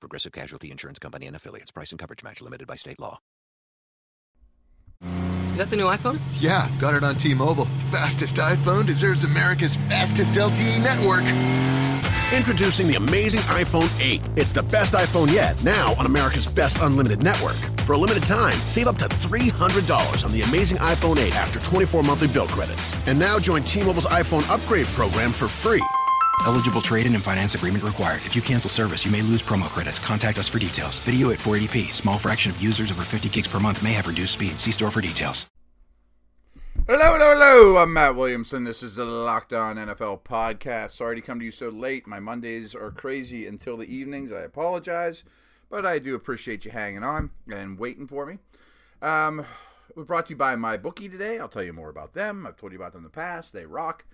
Progressive Casualty Insurance Company and affiliates. Price and coverage match limited by state law. Is that the new iPhone? Yeah, got it on T-Mobile. Fastest iPhone deserves America's fastest LTE network. Introducing the amazing iPhone 8. It's the best iPhone yet, now on America's best unlimited network. For a limited time, save up to $300 on the amazing iPhone 8 after 24 monthly bill credits. And now join T-Mobile's iPhone upgrade program for free. Eligible trade-in and finance agreement required. If you cancel service, you may lose promo credits. Contact us for details. Video at 480p. Small fraction of users over 50 gigs per month may have reduced speed. See store for details. Hello, hello, hello. I'm Matt Williamson. This is the Locked On NFL podcast. Sorry to come to you so late. My Mondays are crazy until the evenings. I apologize, but I do appreciate you hanging on and waiting for me. Um, we're brought to you by my bookie today. I'll tell you more about them. I've told you about them in the past. They rock.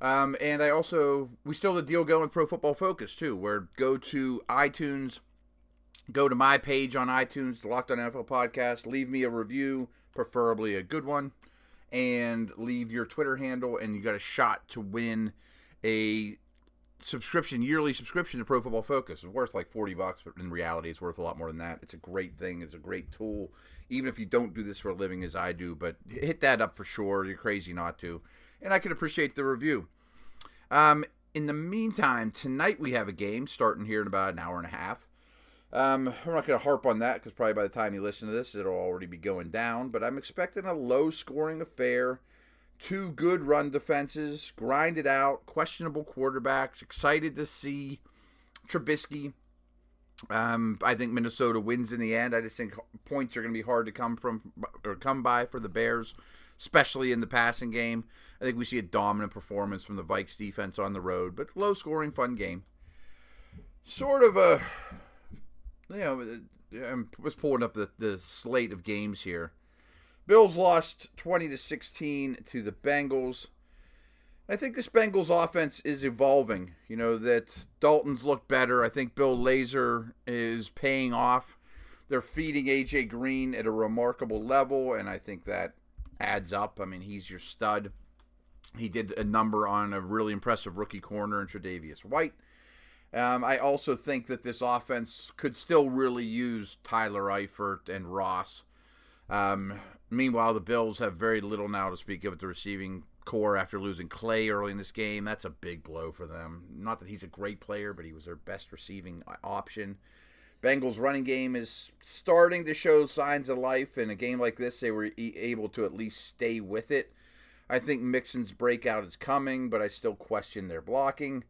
Um, and I also we still have the deal going with Pro Football Focus too, where go to iTunes, go to my page on iTunes, the Locked On NFL podcast, leave me a review, preferably a good one, and leave your Twitter handle, and you got a shot to win a subscription, yearly subscription to Pro Football Focus. It's worth like forty bucks, but in reality, it's worth a lot more than that. It's a great thing. It's a great tool, even if you don't do this for a living as I do. But hit that up for sure. You're crazy not to and I can appreciate the review. Um, in the meantime, tonight we have a game starting here in about an hour and a half. Um, we're not going to harp on that because probably by the time you listen to this, it'll already be going down. But I'm expecting a low scoring affair. Two good run defenses, grinded out, questionable quarterbacks. Excited to see Trubisky. Um, I think Minnesota wins in the end. I just think points are going to be hard to come from or come by for the Bears especially in the passing game. I think we see a dominant performance from the Vikes defense on the road, but low scoring, fun game. Sort of a, you know, I was pulling up the, the slate of games here. Bills lost 20 to 16 to the Bengals. I think this Bengals offense is evolving. You know, that Dalton's look better. I think Bill Lazor is paying off. They're feeding AJ Green at a remarkable level, and I think that adds up. I mean, he's your stud. He did a number on a really impressive rookie corner in Tre'Davious White. Um, I also think that this offense could still really use Tyler Eifert and Ross. Um, meanwhile, the Bills have very little now to speak of at the receiving core after losing Clay early in this game. That's a big blow for them. Not that he's a great player, but he was their best receiving option. Bengals running game is starting to show signs of life. In a game like this, they were able to at least stay with it. I think Mixon's breakout is coming, but I still question their blocking.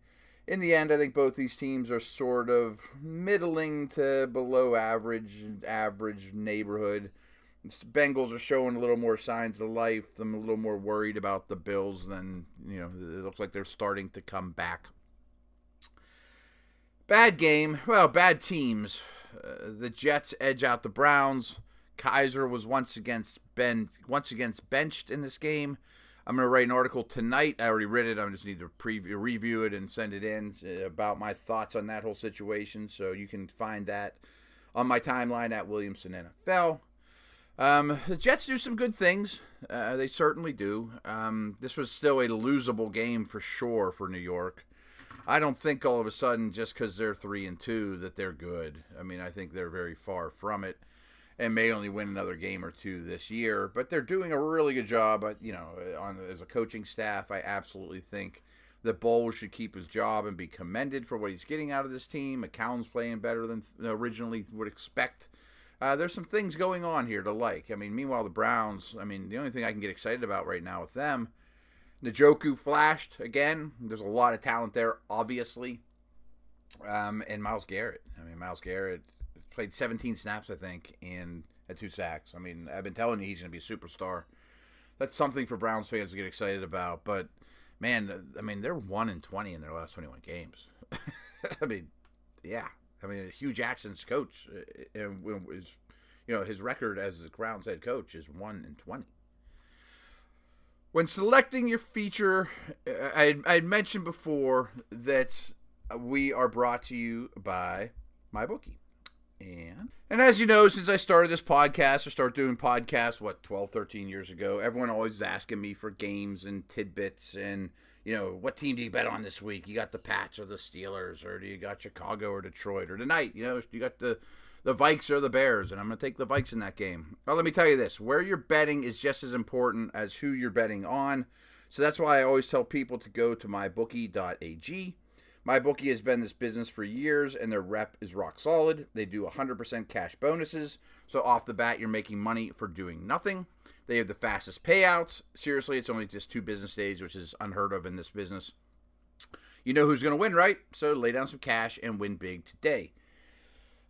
In the end, I think both these teams are sort of middling to below average, average neighborhood. The Bengals are showing a little more signs of life. I'm a little more worried about the Bills than, you know, it looks like they're starting to come back. Bad game. Well, bad teams. Uh, the Jets edge out the Browns. Kizer was once against Ben once against benched in this game. I'm going to write an article tonight. I already read it. I just need to preview, review it and send it in uh, about my thoughts on that whole situation. So you can find that on my timeline at Williamson NFL. Um, the Jets do some good things. Uh, they certainly do. Um, this was still a losable game for sure for New York. I don't think all of a sudden just because they're three and two that they're good. I mean, I think they're very far from it, and may only win another game or two this year. But they're doing a really good job. You know, on as a coaching staff, I absolutely think that Bowles should keep his job and be commended for what he's getting out of this team. McCown's playing better than originally would expect. Uh, there's some things going on here to like. I mean, meanwhile, the Browns. I mean, the only thing I can get excited about right now with them Njoku flashed again. There's a lot of talent there, obviously. Um, and Myles Garrett. I mean, Myles Garrett played 17 snaps, I think, and had two sacks. I mean, I've been telling you he's going to be a superstar. That's something for Browns fans to get excited about. But man, I mean, they're one and 20 in their last 21 games. I mean, yeah. I mean, Hue Jackson's coach uh, uh, is, you know, his record as the Browns head coach is 1 and 20. When selecting your feature, I I mentioned before that we are brought to you by MyBookie. And and as you know, since I started this podcast or started doing podcasts, what, 12, 13 years ago, everyone always is asking me for games and tidbits and, you know, what team do you bet on this week? You got the Pats or the Steelers, or do you got Chicago or Detroit, or tonight, you know, you got the the Vikes or the Bears, and I'm going to take the Vikes in that game. Well, let me tell you this where you're betting is just as important as who you're betting on. So that's why I always tell people to go to mybookie.ag. MyBookie has been this business for years, and their rep is rock solid. They do 100% cash bonuses, so off the bat, you're making money for doing nothing. They have the fastest payouts. Seriously, it's only just two business days, which is unheard of in this business. You know who's going to win, right? So lay down some cash and win big today.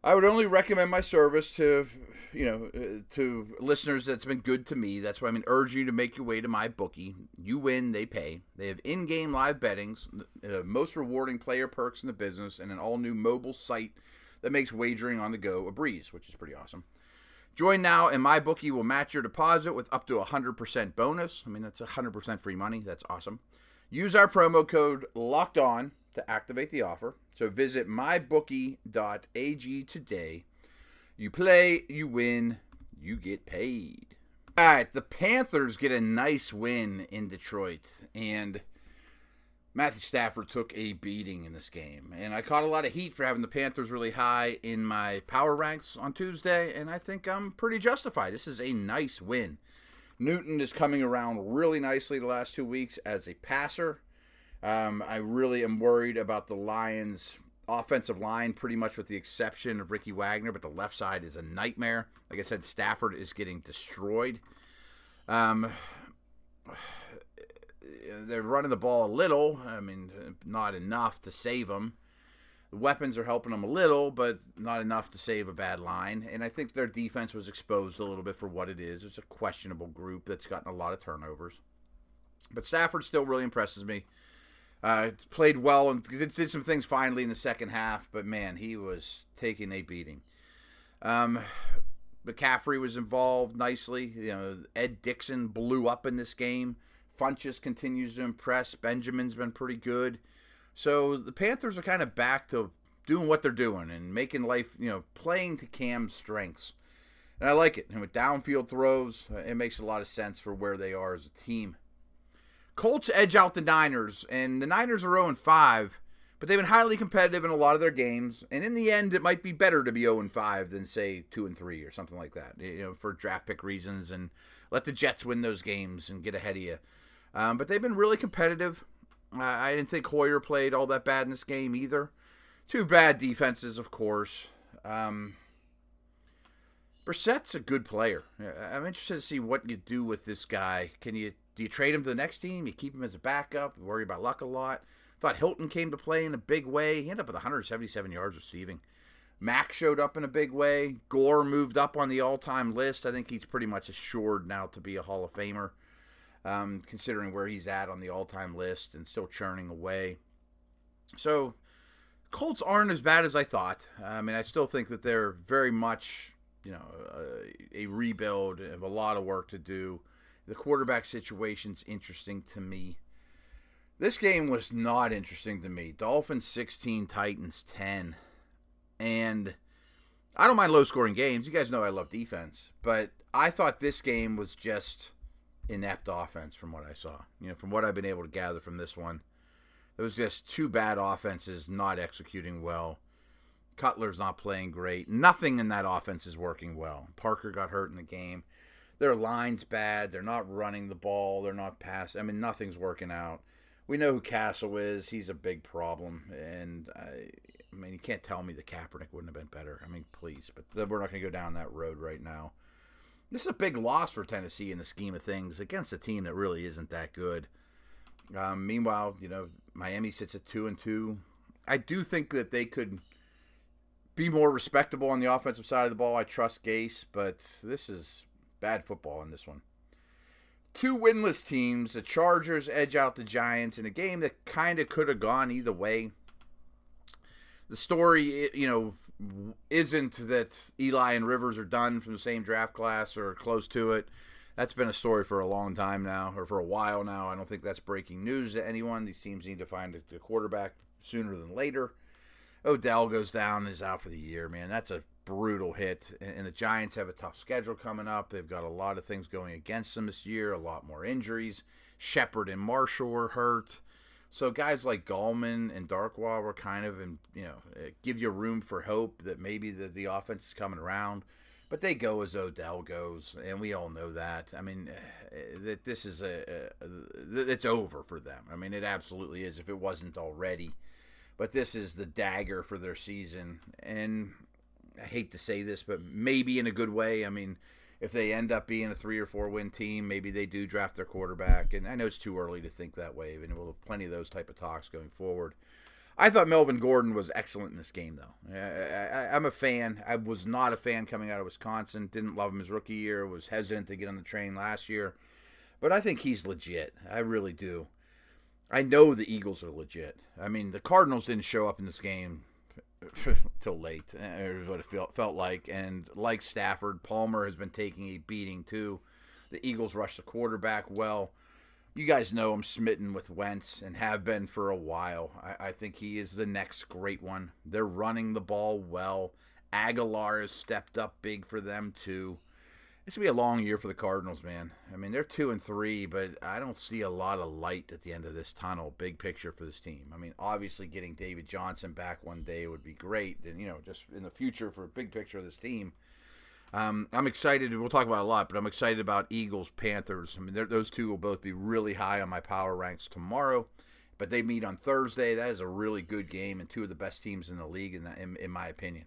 I would only recommend my service to, you know, uh, to listeners that's been good to me. That's why I'm urge you to make your way to my bookie. You win, they pay. They have in-game live bettings, the uh, most rewarding player perks in the business, and an all-new mobile site that makes wagering on the go a breeze, which is pretty awesome. Join now, and my bookie will match your deposit with up to a hundred percent bonus. I mean, that's hundred percent free money. That's awesome. Use our promo code Locked On to activate the offer. So visit mybookie.ag today. You play, you win, you get paid. All right, the Panthers get a nice win in Detroit, and Matthew Stafford took a beating in this game. And I caught a lot of heat for having the Panthers really high in my power ranks on Tuesday, and I think I'm pretty justified. This is a nice win. Newton is coming around really nicely the last two weeks as a passer. Um, I really am worried about the Lions' offensive line, pretty much with the exception of Ricky Wagner, but the left side is a nightmare. Like I said, Stafford is getting destroyed. Um, they're running the ball a little. I mean, not enough to save them. The weapons are helping them a little, but not enough to save a bad line. And I think their defense was exposed a little bit for what it is. It's a questionable group that's gotten a lot of turnovers. But Stafford still really impresses me. Uh, played well and did, did, some things finally in the second half, but man, he was taking a beating. Um, McCaffrey was involved nicely. You know, Ed Dickson blew up in this game. Funchess continues to impress. Benjamin's been pretty good. So the Panthers are kind of back to doing what they're doing and making life, you know, playing to Cam's strengths. And I like it. And with downfield throws, it makes a lot of sense for where they are as a team. Colts edge out the Niners, and the Niners are 0 5, but they've been highly competitive in a lot of their games. And in the end, it might be better to be 0 5 than say 2 and 3 or something like that. You know, for draft pick reasons, and let the Jets win those games and get ahead of you. Um, but they've been really competitive. I didn't think Hoyer played all that bad in this game either. Two bad defenses, of course. Um, Brissett's a good player. I'm interested to see what you do with this guy. Can you do you trade him to the next team? You keep him as a backup. Worry about luck a lot. Thought Hilton came to play in a big way. He ended up with 177 yards receiving. Mack showed up in a big way. Gore moved up on the all-time list. I think he's pretty much assured now to be a Hall of Famer, um, considering where he's at on the all-time list and still churning away. So, Colts aren't as bad as I thought. I mean, I still think that they're very much, you know, a, a rebuild, have a lot of work to do. The quarterback situation's interesting to me. This game was not interesting to me. Dolphins 16, Titans 10. And I don't mind low scoring games. You guys know I love defense. But I thought this game was just inept offense from what I saw. You know, from what I've been able to gather from this one. It was just two bad offenses not executing well. Cutler's not playing great. Nothing in that offense is working well. Parker got hurt in the game their line's bad. They're not running the ball. They're not passing. I mean, nothing's working out. We know who Cassel is. He's a big problem, and I, I mean, you can't tell me the Kaepernick wouldn't have been better. I mean, please, but we're not going to go down that road right now. This is a big loss for Tennessee in the scheme of things against a team that really isn't that good. Um, meanwhile, you know, Miami sits at two and two. I do think that they could be more respectable on the offensive side of the ball. I trust Gase, but this is Bad football in this one. Two winless teams. The Chargers edge out the Giants in a game that kind of could have gone either way. The story, you know, isn't that Eli and Rivers are done from the same draft class or close to it. That's been a story for a long time now, or for a while now. I don't think that's breaking news to anyone. These teams need to find a quarterback sooner than later. Odell goes down and is out for the year, man. That's a brutal hit. And the Giants have a tough schedule coming up. They've got a lot of things going against them this year, a lot more injuries. Shepard and Marshall were hurt. So guys like Gallman and Darkwa were kind of, in, you know, uh, give you room for hope that maybe the, the offense is coming around. But they go as Odell goes, and we all know that. I mean, uh, that this is a, a, it's over for them. I mean, it absolutely is. If it wasn't already, but this is the dagger for their season, and I hate to say this, but maybe in a good way. I mean, if they end up being a three or four win team, maybe they do draft their quarterback. And I know it's too early to think that way, and we'll have plenty of those type of talks going forward. I thought Melvin Gordon was excellent in this game, though. I, am a fan. I was not a fan coming out of Wisconsin. Didn't love him his rookie year. Was hesitant to get on the train last year, but I think he's legit. I really do. I know the Eagles are legit. I mean, the Cardinals didn't show up in this game till late. Eh, is what it felt felt like. And like Stafford, Palmer has been taking a beating too. The Eagles rushed the quarterback well. You guys know I'm smitten with Wentz and have been for a while. I, I think he is the next great one. They're running the ball well. Agholor has stepped up big for them too it's gonna be a long year for the Cardinals, man. I mean, they're two and three, but I don't see a lot of light at the end of this tunnel. Big picture for this team. I mean, obviously, getting David Johnson back one day would be great, and you know, just in the future for a big picture of this team. Um, I'm excited. We'll talk about a lot, but I'm excited about Eagles, Panthers. I mean, those two will both be really high on my power ranks tomorrow. But they meet on Thursday. That is a really good game, and two of the best teams in the league, in, the, in, in my opinion.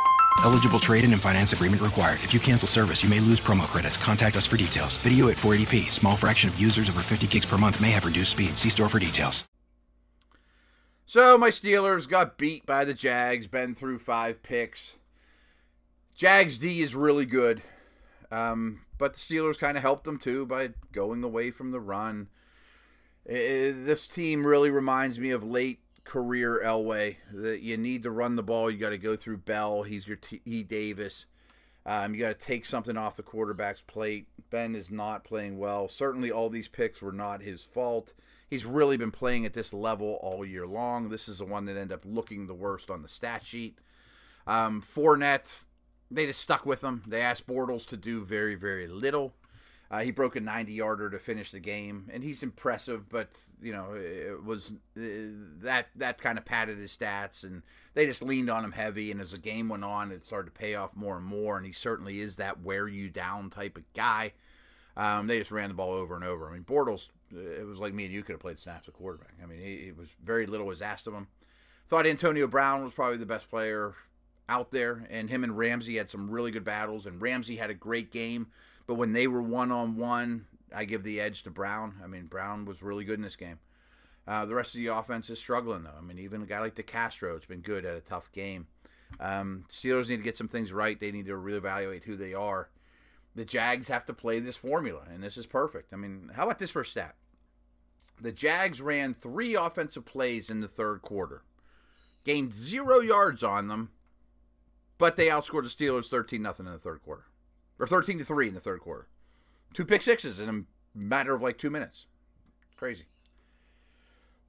Eligible trade in and finance agreement required. If you cancel service, you may lose promo credits. Contact us for details. Video at 480p. Small fraction of users over 50 gigs per month may have reduced speed. See store for details. So my Steelers got beat by the Jags. Been through five picks. Jags D is really good, um, but the Steelers kind of helped them too by going away from the run. It, this team really reminds me of late career Elway. That you need to run the ball. You got to go through Bell. He's your T. E. Davis. Um, you got to take something off the quarterback's plate. Ben is not playing well. Certainly, all these picks were not his fault. He's really been playing at this level all year long. This is the one that ended up looking the worst on the stat sheet. Um, Fournette, they just stuck with him. They asked Bortles to do very, very little. Uh, he broke a 90 yarder to finish the game, and he's impressive. But you know, it was uh, that that kind of padded his stats, and they just leaned on him heavy. And as the game went on, it started to pay off more and more. And he certainly is that wear you down type of guy. Um, they just ran the ball over and over. I mean, Bortles, it was like me and you could have played snaps at quarterback. I mean, it was very little was asked of him. Thought Antonio Brown was probably the best player out there, and him and Ramsey had some really good battles. And Ramsey had a great game. But when they were one on one, I give the edge to Brown. I mean, Brown was really good in this game. Uh, the rest of the offense is struggling, though. I mean, even a guy like DeCastro has been good at a tough game. Um, Steelers need to get some things right. They need to reevaluate who they are. The Jags have to play this formula, and this is perfect. I mean, how about this first stat? The Jags ran three offensive plays in the third quarter, gained zero yards on them, but they outscored the Steelers 13 0 in the third quarter or 13 to 3 in the third quarter. Two pick sixes in a matter of like two minutes. Crazy.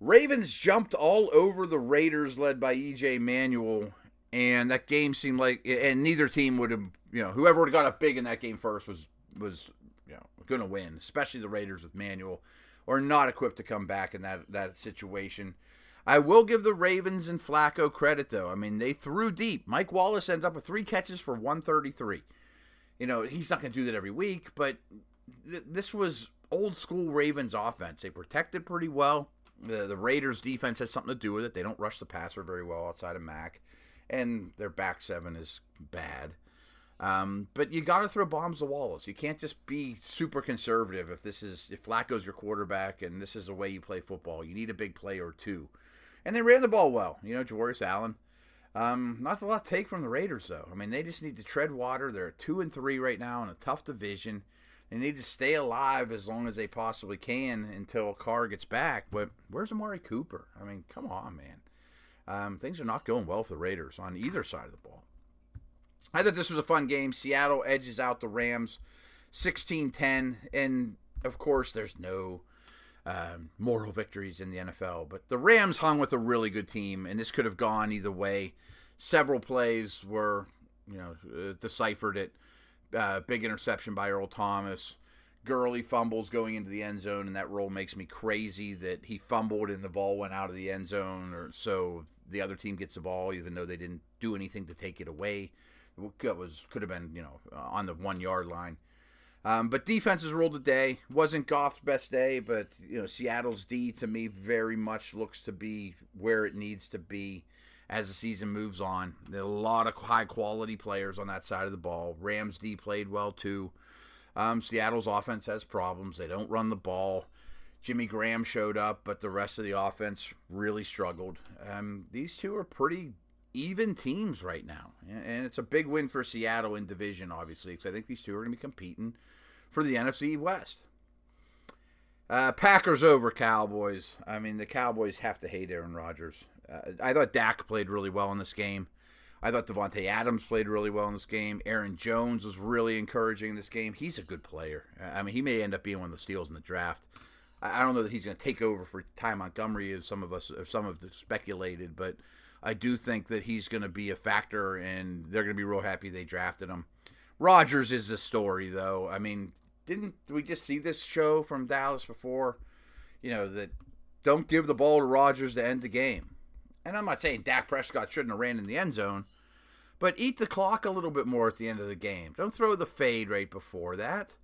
Ravens jumped all over the Raiders led by EJ Manuel, and that game seemed like and neither team would have you know, whoever would have got up big in that game first was was you know gonna win, especially the Raiders with Manuel, or not equipped to come back in that that situation. I will give the Ravens and Flacco credit though. I mean, they threw deep. Mike Wallace ended up with three catches for 133 you know, he's not going to do that every week, but th- this was old school Ravens offense. They protected pretty well. The, the Raiders defense has something to do with it. They don't rush the passer very well outside of Mack, and their back seven is bad. Um, but you got to throw bombs to Wallace. You can't just be super conservative if this is if Flacco's your quarterback and this is the way you play football. You need a big play or two, and they ran the ball well. You know, Javorius Allen. Um, not a lot to take from the Raiders though. I mean, they just need to tread water. They're two and three right now in a tough division. They need to stay alive as long as they possibly can until Carr gets back. But where's Amari Cooper? I mean, come on, man. Um, things are not going well for the Raiders on either side of the ball. I thought this was a fun game. Seattle edges out the Rams 16 10. And of course, there's no um, moral victories in the NFL, but the Rams hung with a really good team, and this could have gone either way. Several plays were, you know, uh, deciphered it. Uh, big interception by Earl Thomas. Gurley fumbles going into the end zone, and that roll makes me crazy that he fumbled and the ball went out of the end zone, or so the other team gets the ball, even though they didn't do anything to take it away. That was could have been you know on the one yard line. Um, but defenses ruled the day. wasn't Goff's best day, but you know Seattle's D to me very much looks to be where it needs to be as the season moves on. There are a lot of high quality players on that side of the ball. Rams D played well too. Um, Seattle's offense has problems. They don't run the ball. Jimmy Graham showed up, but the rest of the offense really struggled. Um, these two are pretty even teams right now, and it's a big win for Seattle in division, obviously, because I think these two are going to be competing for the NFC West. Uh, Packers over Cowboys. I mean, the Cowboys have to hate Aaron Rodgers. Uh, I thought Dak played really well in this game. I thought Davante Adams played really well in this game. Aaron Jones was really encouraging in this game. He's a good player. I mean, he may end up being one of the steals in the draft. I don't know that he's going to take over for Ty Montgomery, as some of us, or some of the speculated, but I do think that he's going to be a factor, and they're going to be real happy they drafted him. Rodgers is the story, though. I mean, didn't we just see this show from Dallas before? You know that don't give the ball to Rodgers to end the game. And I'm not saying Dak Prescott shouldn't have ran in the end zone, but eat the clock a little bit more at the end of the game. Don't throw the fade right before that.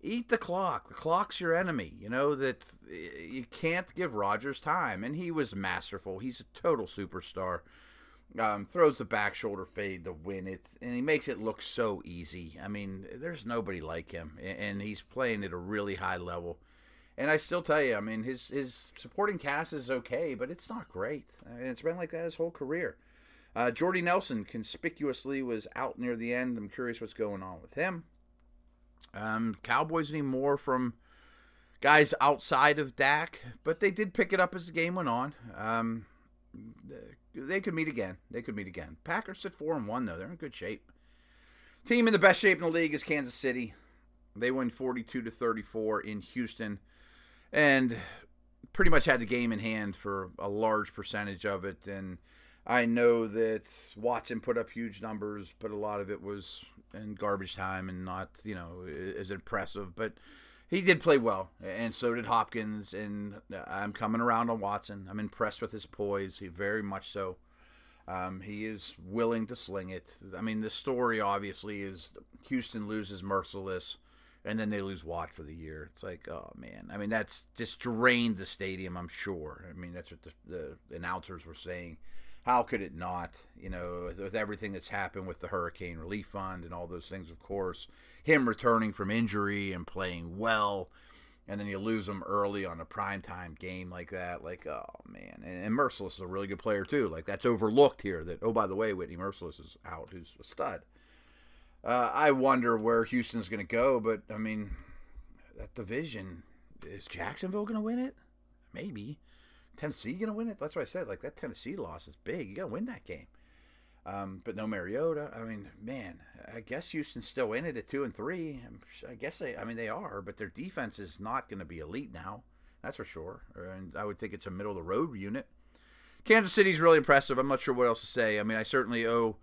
Eat the clock. The clock's your enemy. You know that you can't give Rodgers time, and he was masterful. He's a total superstar. Um, throws the back shoulder fade to win it, and he makes it look so easy. I mean, there's nobody like him, and he's playing at a really high level. And I still tell you, I mean, his his supporting cast is okay, but it's not great. And it's been like that his whole career. Uh, Jordy Nelson conspicuously was out near the end. I'm curious what's going on with him. Um, Cowboys need more from guys outside of Dak, but they did pick it up as the game went on. Um, they could meet again. They could meet again. Packers sit four and one though. They're in good shape. Team in the best shape in the league is Kansas City. They win 42 to 34 in Houston, and pretty much had the game in hand for a large percentage of it. And I know that Watson put up huge numbers, but a lot of it was in garbage time and not, you know, as impressive. But he did play well, and so did Hopkins. And I'm coming around on Watson. I'm impressed with his poise. He very much so. Um, he is willing to sling it. I mean, the story obviously is Houston loses Mercilus, and then they lose Watt for the year. It's like, oh man. I mean, that's just drained the stadium. I'm sure. I mean, that's what the, the announcers were saying how could it not? You know, with everything that's happened with the Hurricane Relief Fund and all those things, of course, him returning from injury and playing well, and then you lose him early on a primetime game like that. Like, oh man, and, and Mercilus is a really good player too. Like that's overlooked here. That oh by the way, Whitney Mercilus is out, who's a stud. Uh, I wonder where Houston's going to go, but I mean, that division is Jacksonville going to win it? Maybe. Tennessee going to win it? That's what I said. Like that Tennessee loss is big. You got to win that game. Um, but no Mariota. I mean, man, I guess Houston's still in it at two and three. I guess they. I mean, they are, but their defense is not going to be elite now. That's for sure. And I would think it's a middle of the road unit. Kansas City's really impressive. I'm not sure what else to say. I mean, I certainly owe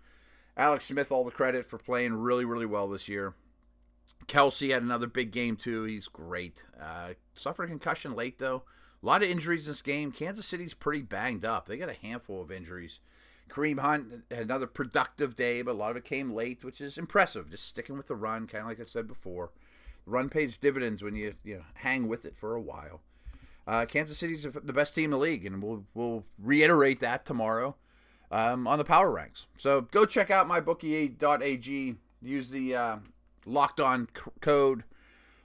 Alex Smith all the credit for playing really, really well this year. Kelce had another big game too. He's great. Uh, suffered a concussion late though. A lot of injuries in this game. Kansas City's pretty banged up. They got a handful of injuries. Kareem Hunt had another productive day, but a lot of it came late, which is impressive. Just sticking with the run, kind of like I said before. The run pays dividends when you, you know, hang with it for a while. Uh, Kansas City's the best team in the league, and we'll, we'll reiterate that tomorrow um, on the power ranks. So go check out mybookie.ag use the uh, locked on c- code.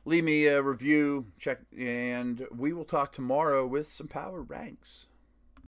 Leave me a review, check, and we will talk tomorrow with some power ranks.